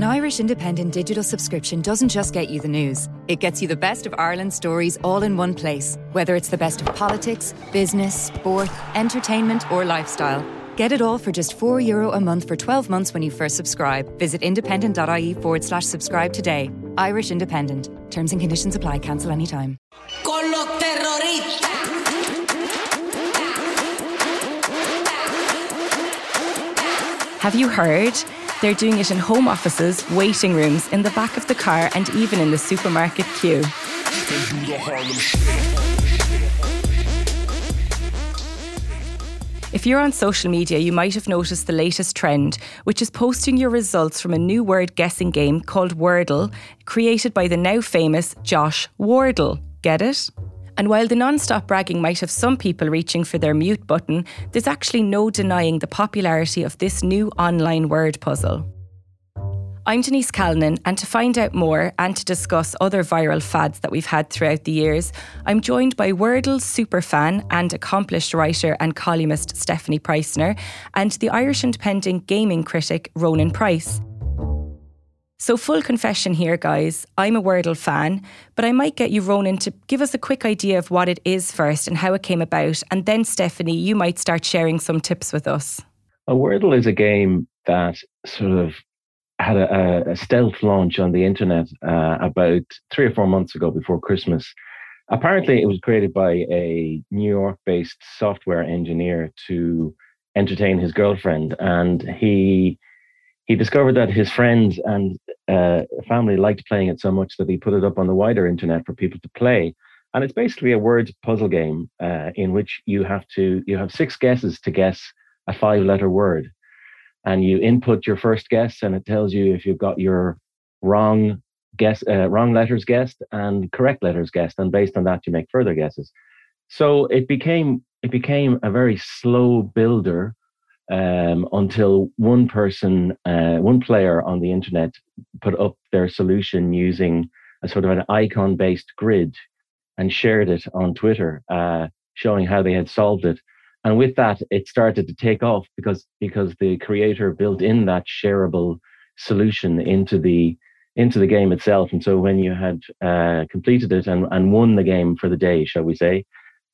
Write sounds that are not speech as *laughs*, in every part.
An Irish independent digital subscription doesn't just get you the news, it gets you the best of Ireland's stories all in one place. Whether it's the best of politics, business, sport, entertainment, or lifestyle. Get it all for just €4 Euro a month for 12 months when you first subscribe. Visit independent.ie forward slash subscribe today. Irish Independent. Terms and conditions apply. Cancel anytime. Con los terroristas. Have you heard? They're doing it in home offices, waiting rooms, in the back of the car, and even in the supermarket queue. If you're on social media, you might have noticed the latest trend, which is posting your results from a new word guessing game called Wordle, created by the now famous Josh Wardle. Get it? And while the non stop bragging might have some people reaching for their mute button, there's actually no denying the popularity of this new online word puzzle. I'm Denise Calnan, and to find out more and to discuss other viral fads that we've had throughout the years, I'm joined by Wordle superfan and accomplished writer and columnist Stefanie Preissner and the Irish independent gaming critic Ronan Price. So, full confession here, guys. I'm a Wordle fan, but I might get you, Ronan, to give us a quick idea of what it is first and how it came about. And then, Stefanie, you might start sharing some tips with us. A Wordle is a game that sort of had a, a stealth launch on the internet uh, about three or four months ago before Christmas. Apparently, it was created by a New York based software engineer to entertain his girlfriend. And he he discovered that his friends and uh, family liked playing it so much that he put it up on the wider internet for people to play. And it's basically a word puzzle game uh, in which you have to you have six guesses to guess a five letter word, and you input your first guess, and it tells you if you've got your wrong guess uh, wrong letters guessed and correct letters guessed, and based on that you make further guesses. So it became it became a very slow builder um, until one person, uh, one player on the internet put up their solution using a sort of an icon based grid and shared it on Twitter, uh, showing how they had solved it. And with that, it started to take off because because the creator built in that shareable solution into the into the game itself. And so when you had uh, completed it and, and won the game for the day, shall we say,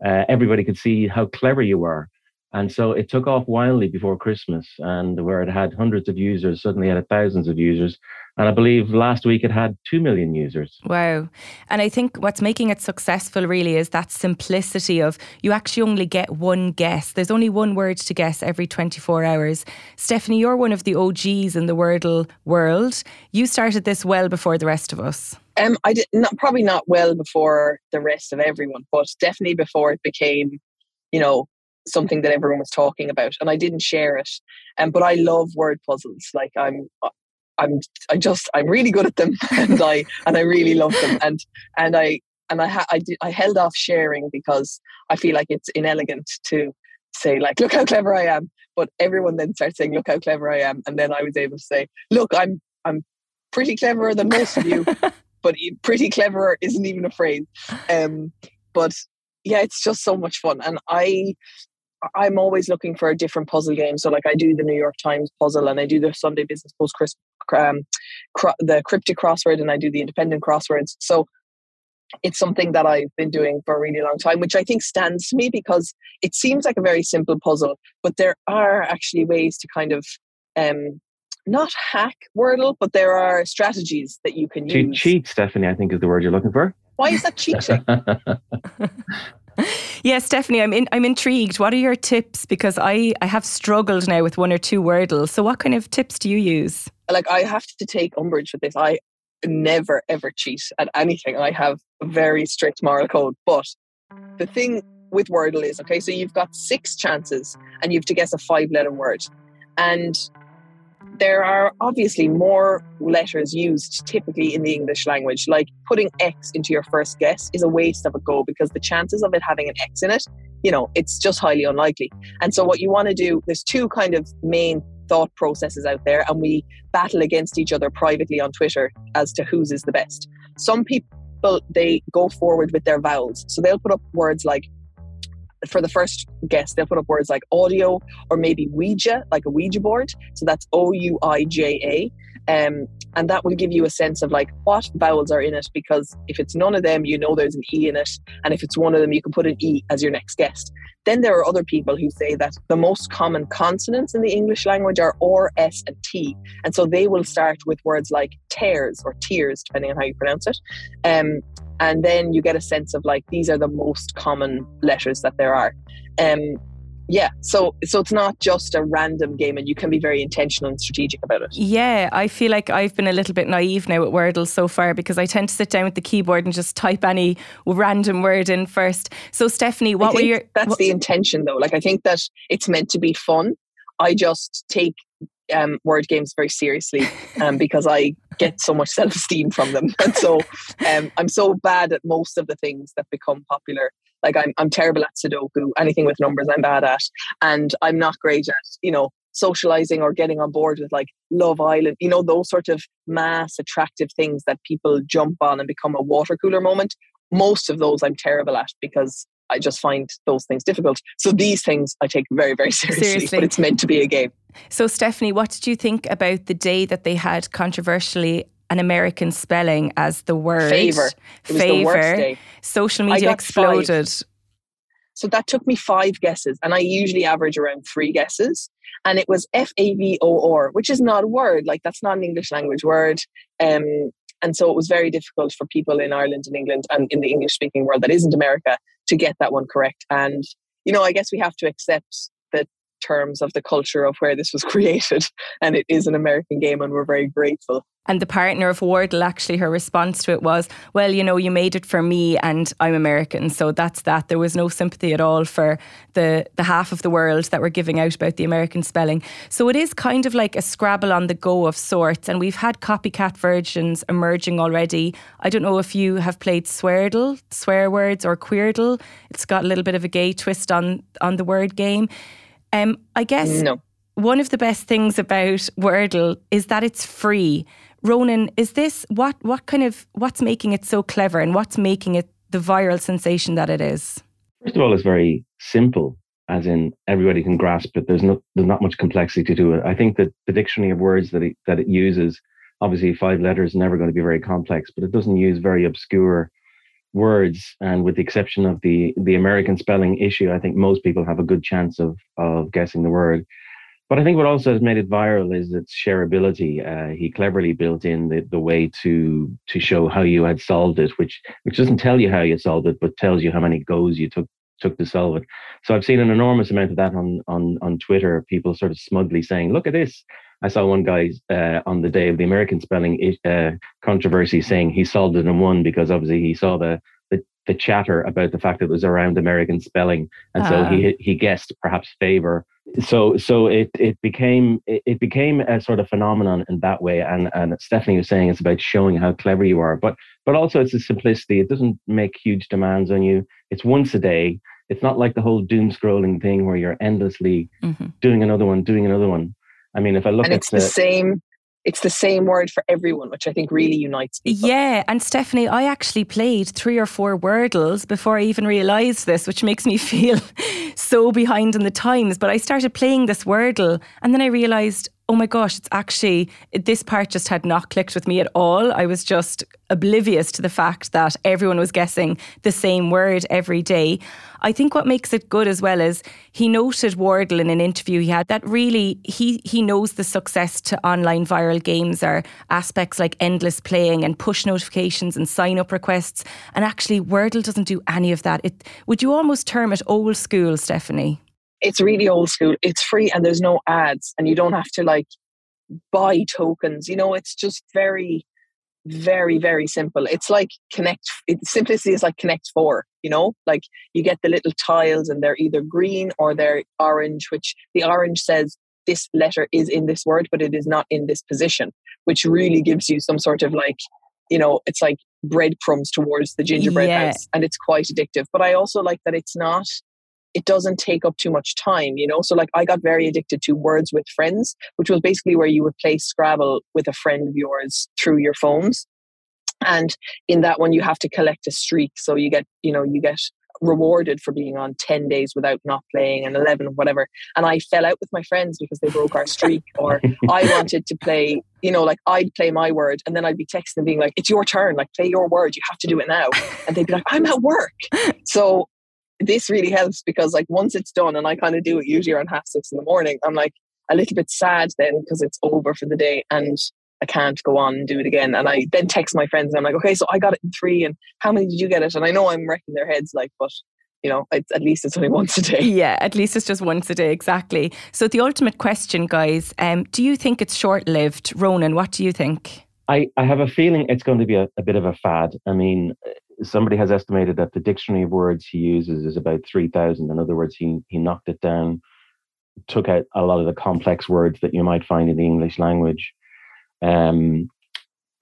uh, everybody could see how clever you were and so it took off wildly before Christmas, and where it had hundreds of users, suddenly had thousands of users. And I believe last week it had 2 million users. Wow. And I think what's making it successful really is that simplicity of you actually only get one guess. There's only one word to guess every 24 hours. Stefanie, you're one of the OGs in the Wordle world. You started this well before the rest of us. Um, I did not probably not well before the rest of everyone, but definitely before it became, you know, something that everyone was talking about and I didn't share it. Um, but I love word puzzles. Like I'm uh, I'm I just I'm really good at them *laughs* and I and I really love them. And and I and I ha- I, did, I held off sharing because I feel like it's inelegant to say like look how clever I am. But everyone then starts saying look how clever I am. And then I was able to say look I'm I'm pretty cleverer than most of you *laughs* but pretty cleverer isn't even a phrase. Um but yeah it's just so much fun. And I I'm always looking for a different puzzle game. So, like, I do the New York Times puzzle, and I do the Sunday Business Post um, the cryptic crossword, and I do the independent crosswords. So, it's something that I've been doing for a really long time, which I think stands to me because it seems like a very simple puzzle, but there are actually ways to kind of um, not hack Wordle, but there are strategies that you can use. Cheat, Stefanie, I think is the word you're looking for. Why is that cheating? *laughs* *laughs* *laughs* yeah, Stefanie, I'm in, I'm intrigued. What are your tips? Because I, I have struggled now with one or two wordles. So what kind of tips do you use? Like I have to take umbrage with this. I never ever cheat at anything. I have a very strict moral code. But the thing with Wordle is okay, so you've got six chances and you have to guess a five letter word. And there are obviously more letters used typically in the English language. Like putting X into your first guess is a waste of a go because the chances of it having an X in it, you know, it's just highly unlikely. And so, what you want to do, there's two kind of main thought processes out there, and we battle against each other privately on Twitter as to whose is the best. Some people, they go forward with their vowels. So they'll put up words like for the first guess, they'll put up words like audio or maybe Ouija, like a Ouija board. So that's O U I J A. Um, and that will give you a sense of like what vowels are in it because if it's none of them, you know there's an E in it. And if it's one of them, you can put an E as your next guest. Then there are other people who say that the most common consonants in the English language are R, S, and T. And so they will start with words like tears or tears, depending on how you pronounce it. Um, and then you get a sense of like these are the most common letters that there are. Um yeah so so it's not just a random game and you can be very intentional and strategic about it. Yeah i feel like i've been a little bit naive now with wordle so far because i tend to sit down with the keyboard and just type any random word in first. So stefanie what were your that's what, the intention though. Like i think that it's meant to be fun. I just take um, word games very seriously um, *laughs* because I get so much self esteem from them. And so um, I'm so bad at most of the things that become popular. Like I'm, I'm terrible at Sudoku, anything with numbers I'm bad at. And I'm not great at, you know, socializing or getting on board with like Love Island, you know, those sort of mass attractive things that people jump on and become a water cooler moment. Most of those I'm terrible at because I just find those things difficult. So these things I take very, very seriously, *laughs* seriously. but it's meant to be a game. So, Stefanie, what did you think about the day that they had controversially an American spelling as the word favor? favor. Social media exploded. Five. So that took me five guesses, and I usually average around three guesses. And it was F A V O R, which is not a word. Like that's not an English language word. Um, and so it was very difficult for people in Ireland and England and in the English speaking world that isn't America to get that one correct. And, you know, I guess we have to accept terms of the culture of where this was *laughs* created. And it is an American game, and we're very grateful. And the partner of Wordle, actually, her response to it was, Well, you know, you made it for me and I'm American. So that's that. There was no sympathy at all for the, the half of the world that were giving out about the American spelling. So it is kind of like a Scrabble on the go of sorts. And we've had copycat versions emerging already. I don't know if you have played Sweardle, swear words, or Queerdle. It's got a little bit of a gay twist on, on the word game. Um, I guess no. one of the best things about Wordle is that it's free. Ronan, is this what what kind of what's making it so clever and what's making it the viral sensation that it is? First of all, it's very simple, as in everybody can grasp it. There's not there's not much complexity to do it. I think that the dictionary of words that it that it uses, obviously five letters, never going to be very complex, but it doesn't use very obscure words. And with the exception of the the American spelling issue, I think most people have a good chance of of guessing the word. But I think what also has made it viral is its shareability. Uh, he cleverly built in the, the way to to show how you had solved it, which which doesn't tell you how you solved it, but tells you how many goes you took took to solve it. So I've seen an enormous amount of that on on on Twitter. People sort of smugly saying, "Look at this." I saw one guy uh, on the day of the American spelling uh, controversy saying he solved it in one because obviously he saw the the, chatter about the fact that it was around American spelling, and uh. so he ah. he guessed perhaps favor. So so it it became it, it became a sort of phenomenon in that way. And and Stefanie was saying it's about showing how clever you are, but but also it's a simplicity. It doesn't make huge demands on you. It's once a day. It's not like the whole doom scrolling thing where you're endlessly mm-hmm. doing another one, doing another one. I mean, if I look and at it's the, the same it's the same word for everyone, which I think really unites people. Yeah, and Stefanie, I actually played three or four Wordles before I even realised this, which makes me *laughs* feel so behind in the times. But I started playing this Wordle, and then I realised, oh my gosh, it's actually, this part just had not clicked with me at all. I was just oblivious to the fact that everyone was guessing the same word every day. I think what makes it good as well is he noted Wordle in an interview he had that really he he knows the success to online viral games are aspects like endless playing and push notifications and sign up requests. And actually Wordle doesn't do any of that. It would you almost term it old school, Stefanie? It's really old school. It's free and there's no ads and you don't have to like buy tokens. You know, it's just very, very, very simple. It's like Connect, it, simplicity is like Connect Four, you know, like you get the little tiles and they're either green or they're orange, which the orange says this letter is in this word, but it is not in this position, which really gives you some sort of like, you know, it's like breadcrumbs towards the gingerbread Yeah. house and it's quite addictive. But I also like that it's not, it doesn't take up too much time, you know? So like I got very addicted to Words with Friends, which was basically where you would play Scrabble with a friend of yours through your phones. And in that one, you have to collect a streak. So you get, you know, you get rewarded for being on 10 days without not playing and 11 whatever and i fell out with my friends because they broke our streak *laughs* or i wanted to play you know like i'd play my word and then i'd be texting them being like it's your turn like play your word you have to do it now and they'd be like i'm at work so this really helps because like once it's done and i kind of do it usually around half six in the morning i'm like a little bit sad then because it's over for the day and I can't go on and do it again. And I then text my friends and I'm like, okay, so I got it in three and how many did you get it? And I know I'm wrecking their heads like, but you know, it's, at least it's only *laughs* once a day. Yeah, at least it's just once a day, exactly. So the ultimate question, guys, um, do you think it's short lived? Ronan, what do you think? I, I have a feeling it's going to be a, a bit of a fad. I mean, somebody has estimated that the dictionary of words he uses is about 3,000. In other words, he, he knocked it down, took out a lot of the complex words that you might find in the English language. Um,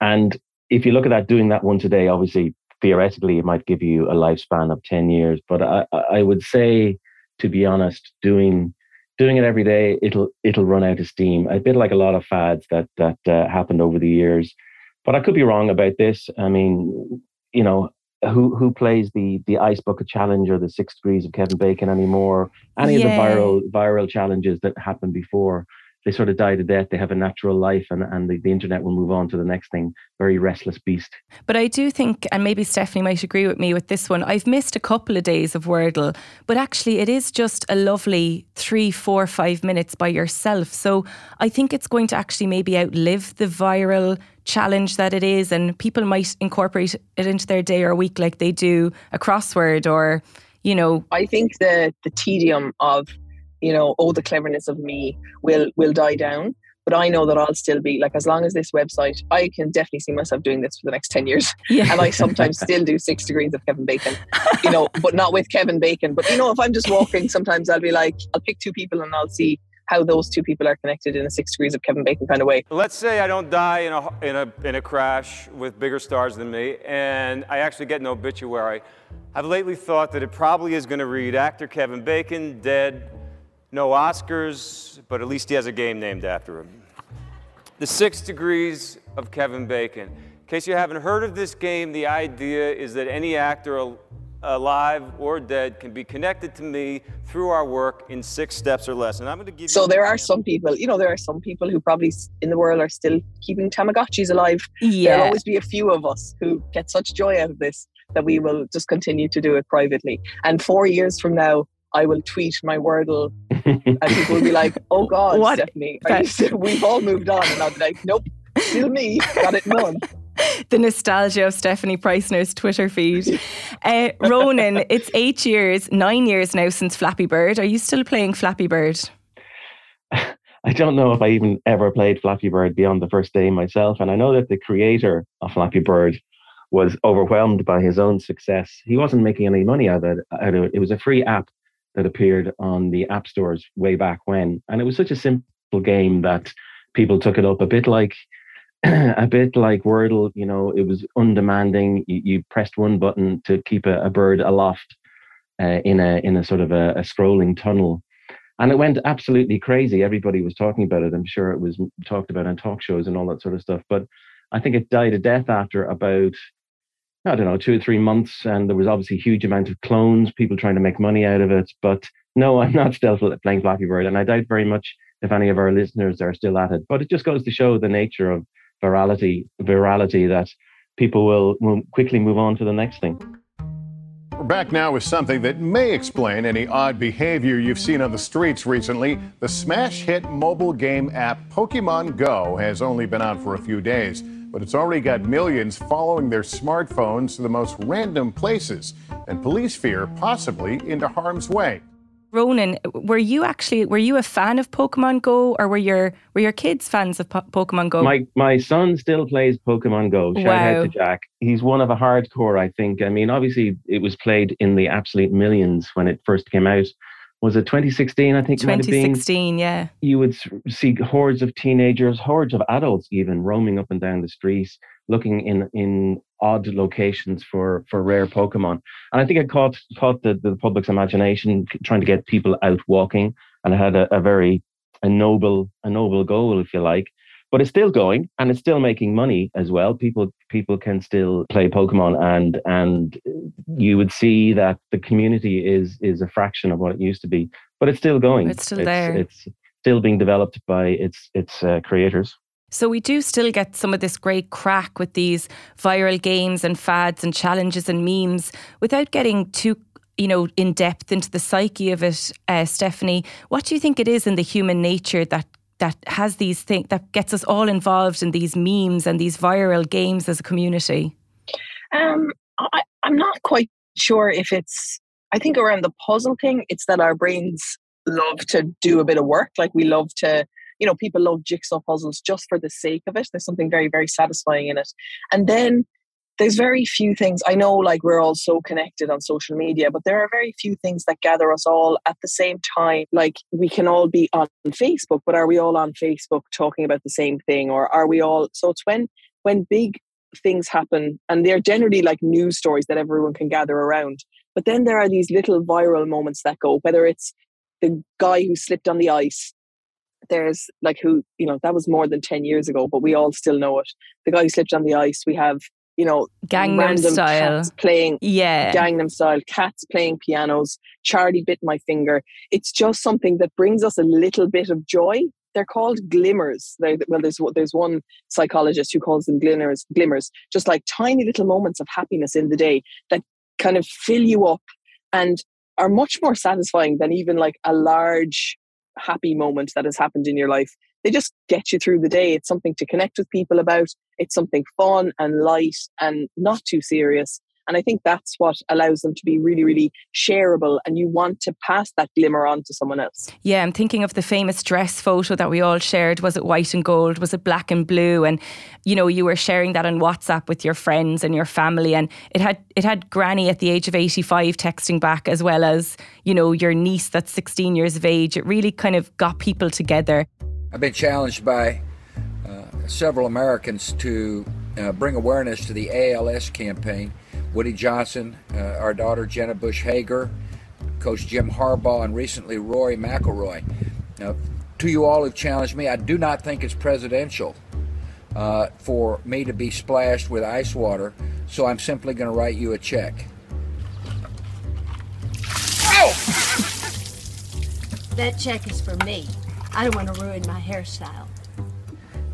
and if you look at that, doing that one today, obviously, theoretically, it might give you a lifespan of 10 years. But I, I would say, to be honest, doing doing it every day, it'll it'll run out of steam. A bit like a lot of fads that that uh, happened over the years. But I could be wrong about this. I mean, you know, who who plays the the ice bucket challenge or the six degrees of Kevin Bacon anymore? Any Yeah. of the viral viral challenges that happened before, they sort of die to death. They have a natural life, and and the, the internet will move on to the next thing. Very restless beast. But I do think, and maybe Stefanie might agree with me with this one, I've missed a couple of days of Wordle, but actually it is just a lovely three, four, five minutes by yourself. So I think it's going to actually maybe outlive the viral challenge that it is, and people might incorporate it into their day or week like they do a crossword or, you know, I think the the tedium of, you know, oh the cleverness of me will will die down. But I know that I'll still be like as long as this website, I can definitely see myself doing this for the next ten years. yeah. And I sometimes still do six degrees of Kevin Bacon, you know, but not with Kevin Bacon. But you know, if I'm just walking, sometimes I'll be like, I'll pick two people and I'll see how those two people are connected in a six degrees of Kevin Bacon kind of way. Let's say I don't die in a, in, a, in a crash with bigger stars than me, and I actually get an obituary. I've lately thought that it probably is going to read actor Kevin Bacon, dead, no Oscars, but at least he has a game named after him. The Six Degrees of Kevin Bacon. In case you haven't heard of this game, the idea is that any actor al- alive or dead can be connected to me through our work in six steps or less. And I'm going to give you. So an there are some people, you know, there are some people who probably in the world are still keeping Tamagotchis alive. Yeah. There'll always be a few of us who get such joy out of this that we will just continue to do it privately. And four years from now, I will tweet my Wordle, and people will be like, "Oh *laughs* God, What? Stefanie, *laughs* we've all moved on." And I'll be like, "Nope, still me, got it done." *laughs* the nostalgia of Stefanie Preissner's Twitter feed. Uh, Ronan, it's eight years, nine years now since Flappy Bird. Are you still playing Flappy Bird? I don't know if I even ever played Flappy Bird beyond the first day myself. And I know that the creator of Flappy Bird was overwhelmed by his own success. He wasn't making any money out of it. Out of it. it was a free app that appeared on the app stores way back when. And it was such a simple game that people took it up a bit like *clears throat* a bit like Wordle, you know, it was undemanding. You, you pressed one button to keep a, a bird aloft uh, in a in a sort of a, a scrolling tunnel and it went absolutely crazy. Everybody was talking about it. I'm sure it was talked about on talk shows and all that sort of stuff. But I think it died a death after about I don't know two or three months, and there was obviously a huge amount of clones, people trying to make money out of it. But no, I'm not still *laughs* playing Flappy Bird, and I doubt very much if any of our listeners are still at it. But it just goes to show the nature of virality, virality that people will, will quickly move on to the next thing. We're back now with something that may explain any odd behavior you've seen on the streets recently. The smash hit mobile game app Pokemon Go has only been out for a few days, but it's already got millions following their smartphones to the most random places, and police fear possibly into harm's way. Ronan, were you actually were you a fan of Pokemon Go, or were your were your kids fans of po- Pokemon Go? My my son still plays Pokemon Go. Shout Wow. out to Jack. He's one of a hardcore, I think. I mean, obviously it was played in the absolute millions when it first came out. Was it 2016? I think 2016, yeah. You would see hordes of teenagers, hordes of adults, even roaming up and down the streets, looking in in odd locations for for rare Pokemon. And I think it caught caught the, the public's imagination, trying to get people out walking, and it had a, a very a noble a noble goal, if you like. But it's still going, and it's still making money as well. People people can still play Pokemon, and and you would see that the community is is a fraction of what it used to be, but it's still going. It's still it's, there. It's still being developed by its its uh, creators. So we do still get some of this great crack with these viral games and fads and challenges and memes without getting too you know in depth into the psyche of it uh, Stefanie what do you think it is in the human nature that that has these things that gets us all involved in these memes and these viral games as a community um I, i'm not quite sure if it's i think around the puzzle thing it's that our brains love to do a bit of work like we love to you know, people love jigsaw puzzles just for the sake of it. There's something very, very satisfying in it. And then there's very few things. I know, like, we're all so connected on social media, but there are very few things that gather us all at the same time. Like, we can all be on Facebook, but are we all on Facebook talking about the same thing? Or are we all? So it's when, when big things happen, and they're generally like news stories that everyone can gather around. But then there are these little viral moments that go, whether it's the guy who slipped on the ice there's like who you know that was more than 10 years ago but we all still know it the guy who slipped on the ice we have you know Gangnam style. playing yeah. Gangnam style cats playing pianos. Charlie bit my finger. It's just something that brings us a little bit of joy. They're called glimmers. They, well there's there's one psychologist who calls them glimmers glimmers. Just like tiny little moments of happiness in the day that kind of fill you up and are much more satisfying than even like a large happy moment that has happened in your life. They just get you through the day. It's something to connect with people about. It's something fun and light and not too serious. And I think that's what allows them to be really, really shareable. And you want to pass that glimmer on to someone else. Yeah, I'm thinking of the famous dress photo that we all shared. Was it white and gold? Was it black and blue? And you know, you were sharing that on WhatsApp with your friends and your family. And it had it had Granny at the age of 85 texting back, as well as you know your niece that's 16 years of age. It really kind of got people together. I've been challenged by uh, several Americans to uh, bring awareness to the ALS campaign Woody Johnson, uh, our daughter Jenna Bush Hager, Coach Jim Harbaugh, and recently Rory McIlroy. Now, to you all who've challenged me, I do not think it's presidential uh, for me to be splashed with ice water, so I'm simply going to write you a check. Oh! That check is for me. I don't want to ruin my hairstyle.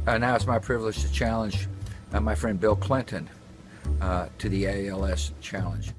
Uh, now it's my privilege to challenge uh, my friend Bill Clinton uh, to the ALS challenge.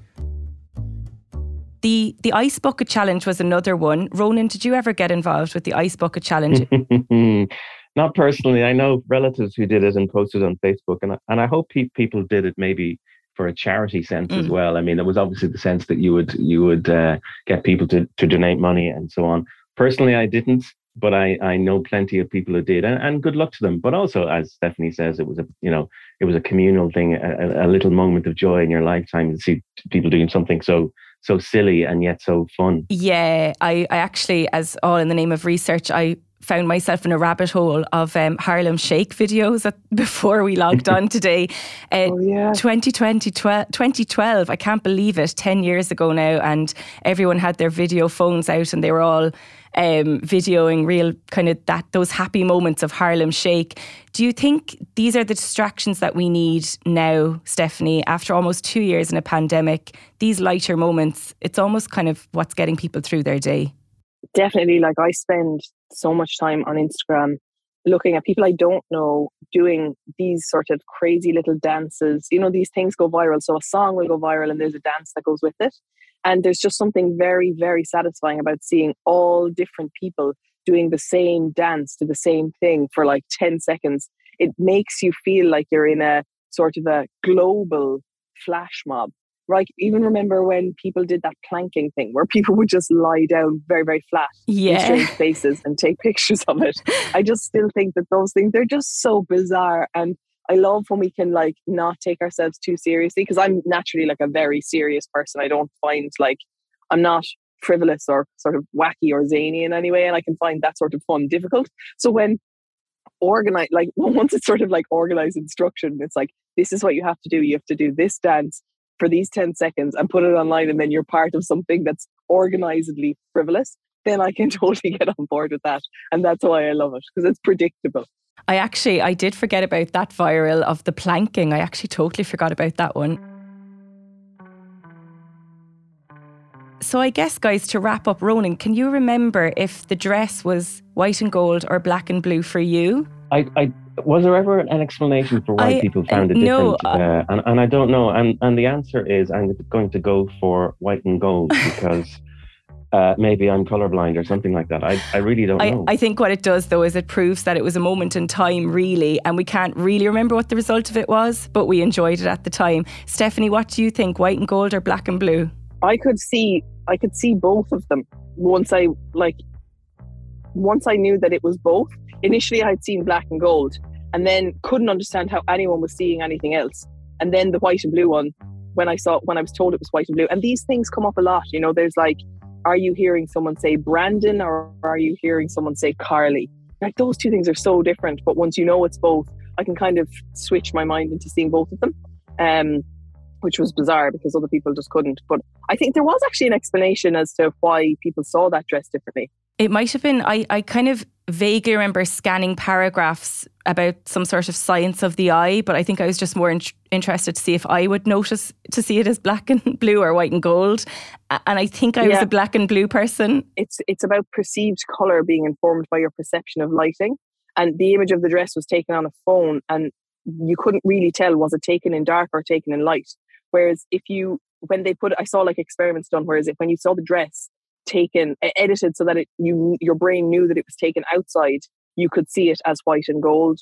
The the ice bucket challenge was another one. Ronan, did you ever get involved with the ice bucket challenge? *laughs* Not personally. I know relatives who did it and posted on Facebook, and I, and I hope pe- people did it maybe for a charity sense mm. as well. I mean, it was obviously the sense that you would you would uh, get people to to donate money and so on. Personally, I didn't but I, I know plenty of people who did, and, and good luck to them. But also, as Stefanie says, it was a you know it was a communal thing, a, a little moment of joy in your lifetime to see people doing something so so silly and yet so fun. Yeah, I, I actually, as all in the name of research, I found myself in a rabbit hole of um, Harlem Shake videos at, *laughs* before we logged on today. Uh, oh, yeah. 2020, 2012, I can't believe it, 10 years ago now. And everyone had their video phones out and they were all um, videoing real kind of that those happy moments of Harlem Shake. Do you think these are the distractions that we need now, Stefanie? After almost two years in a pandemic, these lighter moments, it's almost kind of what's getting people through their day. Definitely, like I spend so much time on Instagram looking at people I don't know doing these sort of crazy little dances. You know, these things go viral. So a song will go viral and there's a dance that goes with it. And there's just something very, very satisfying about seeing all different people doing the same dance to the same thing for like 10 seconds. It makes you feel like you're in a sort of a global flash mob. Right. Even remember when people did that planking thing where *laughs* people would just lie down very, very flat yeah. in strange places and take pictures of it. I *laughs* just still think that those things, they're just so bizarre. And I love when we can like not take ourselves too seriously because I'm naturally like a very serious person. I don't find like I'm not frivolous or sort of wacky or zany in any way. And I can find that sort of fun difficult. So when organize, like *laughs* once it's sort of like organized instruction, it's like, this is what you have to do. You have to do this dance for these 10 seconds and put it online. And then you're part of something that's organizedly frivolous. Then I can *laughs* totally get on board with that. And that's why I love it because it's predictable. I actually I did forget about that viral of the planking. I actually totally forgot about that one. So I guess guys to wrap up Ronan, can you remember if the dress was white and gold or black and blue for you? I, I was there ever an explanation for why I- people found it no, different? uh, and, and I don't know. And and the answer is I'm going to go for white and gold *laughs* because uh, maybe I'm colorblind or something like that. I, I really don't I, know. I think what it does though is it proves that it was a moment in time really and we can't really remember what the result of it was, but we enjoyed it at the time. Stefanie, what do you think? White and gold or black and blue? I could see I could see both of them once I like once I knew that it was both. Initially I'd seen black and gold and then couldn't understand how anyone was seeing anything else. And then the white and blue one when I saw when I was told it was white and blue. And these things come up a lot, you know, there's like are you hearing someone say Brandon or are you hearing someone say Carly? Like those two things are so different, but once you know it's both, I can kind of switch my mind into seeing both of them. Um which was bizarre because other people just couldn't. But I think there was actually an explanation as to why people saw that dress differently. It might have been, I, I kind of vaguely remember scanning paragraphs about some sort of science of the eye, but I think I was just more in- interested to see if I would notice to see it as black and *laughs* blue or white and gold. And I think I was a black and blue person. It's it's about perceived color being informed by your perception of lighting. And the image of the dress was taken on a phone, and you couldn't really tell was it taken in dark or taken in light. Whereas if you when they put I saw like experiments done, whereas if when you saw the dress taken edited so that it you your brain knew that it was taken outside, you could see it as white and gold.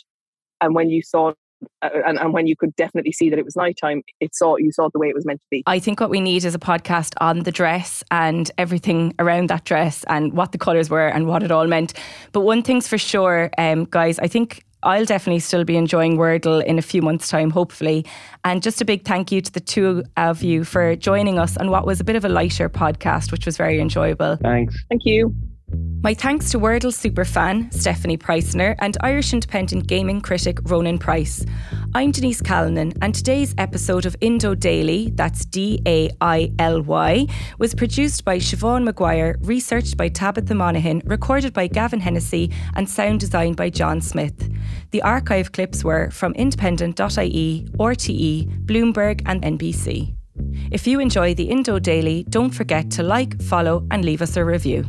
And when you saw uh, and, and when you could definitely see that it was nighttime, it saw you saw it the way it was meant to be. I think what we need is a podcast on the dress and everything around that dress and what the colours were and what it all meant. But one thing's for sure, um, guys, I think I'll definitely still be enjoying Wordle in a few months' time, hopefully. And just a big thank you to the two of you for joining us on what was a bit of a lighter podcast, which was very enjoyable. Thanks. Thank you. My thanks to Wordle superfan Stefanie Preissner and Irish independent gaming critic Ronan Price. I'm Denise Calnan, and today's episode of Indo Daily, that's D A I L Y, was produced by Siobhan Maguire, researched by Tabitha Monaghan, recorded by Gavin Hennessy, and sound designed by John Smith. The archive clips were from independent.ie, RTE, Bloomberg, and NBC. If you enjoy the Indo Daily, don't forget to like, follow, and leave us a review.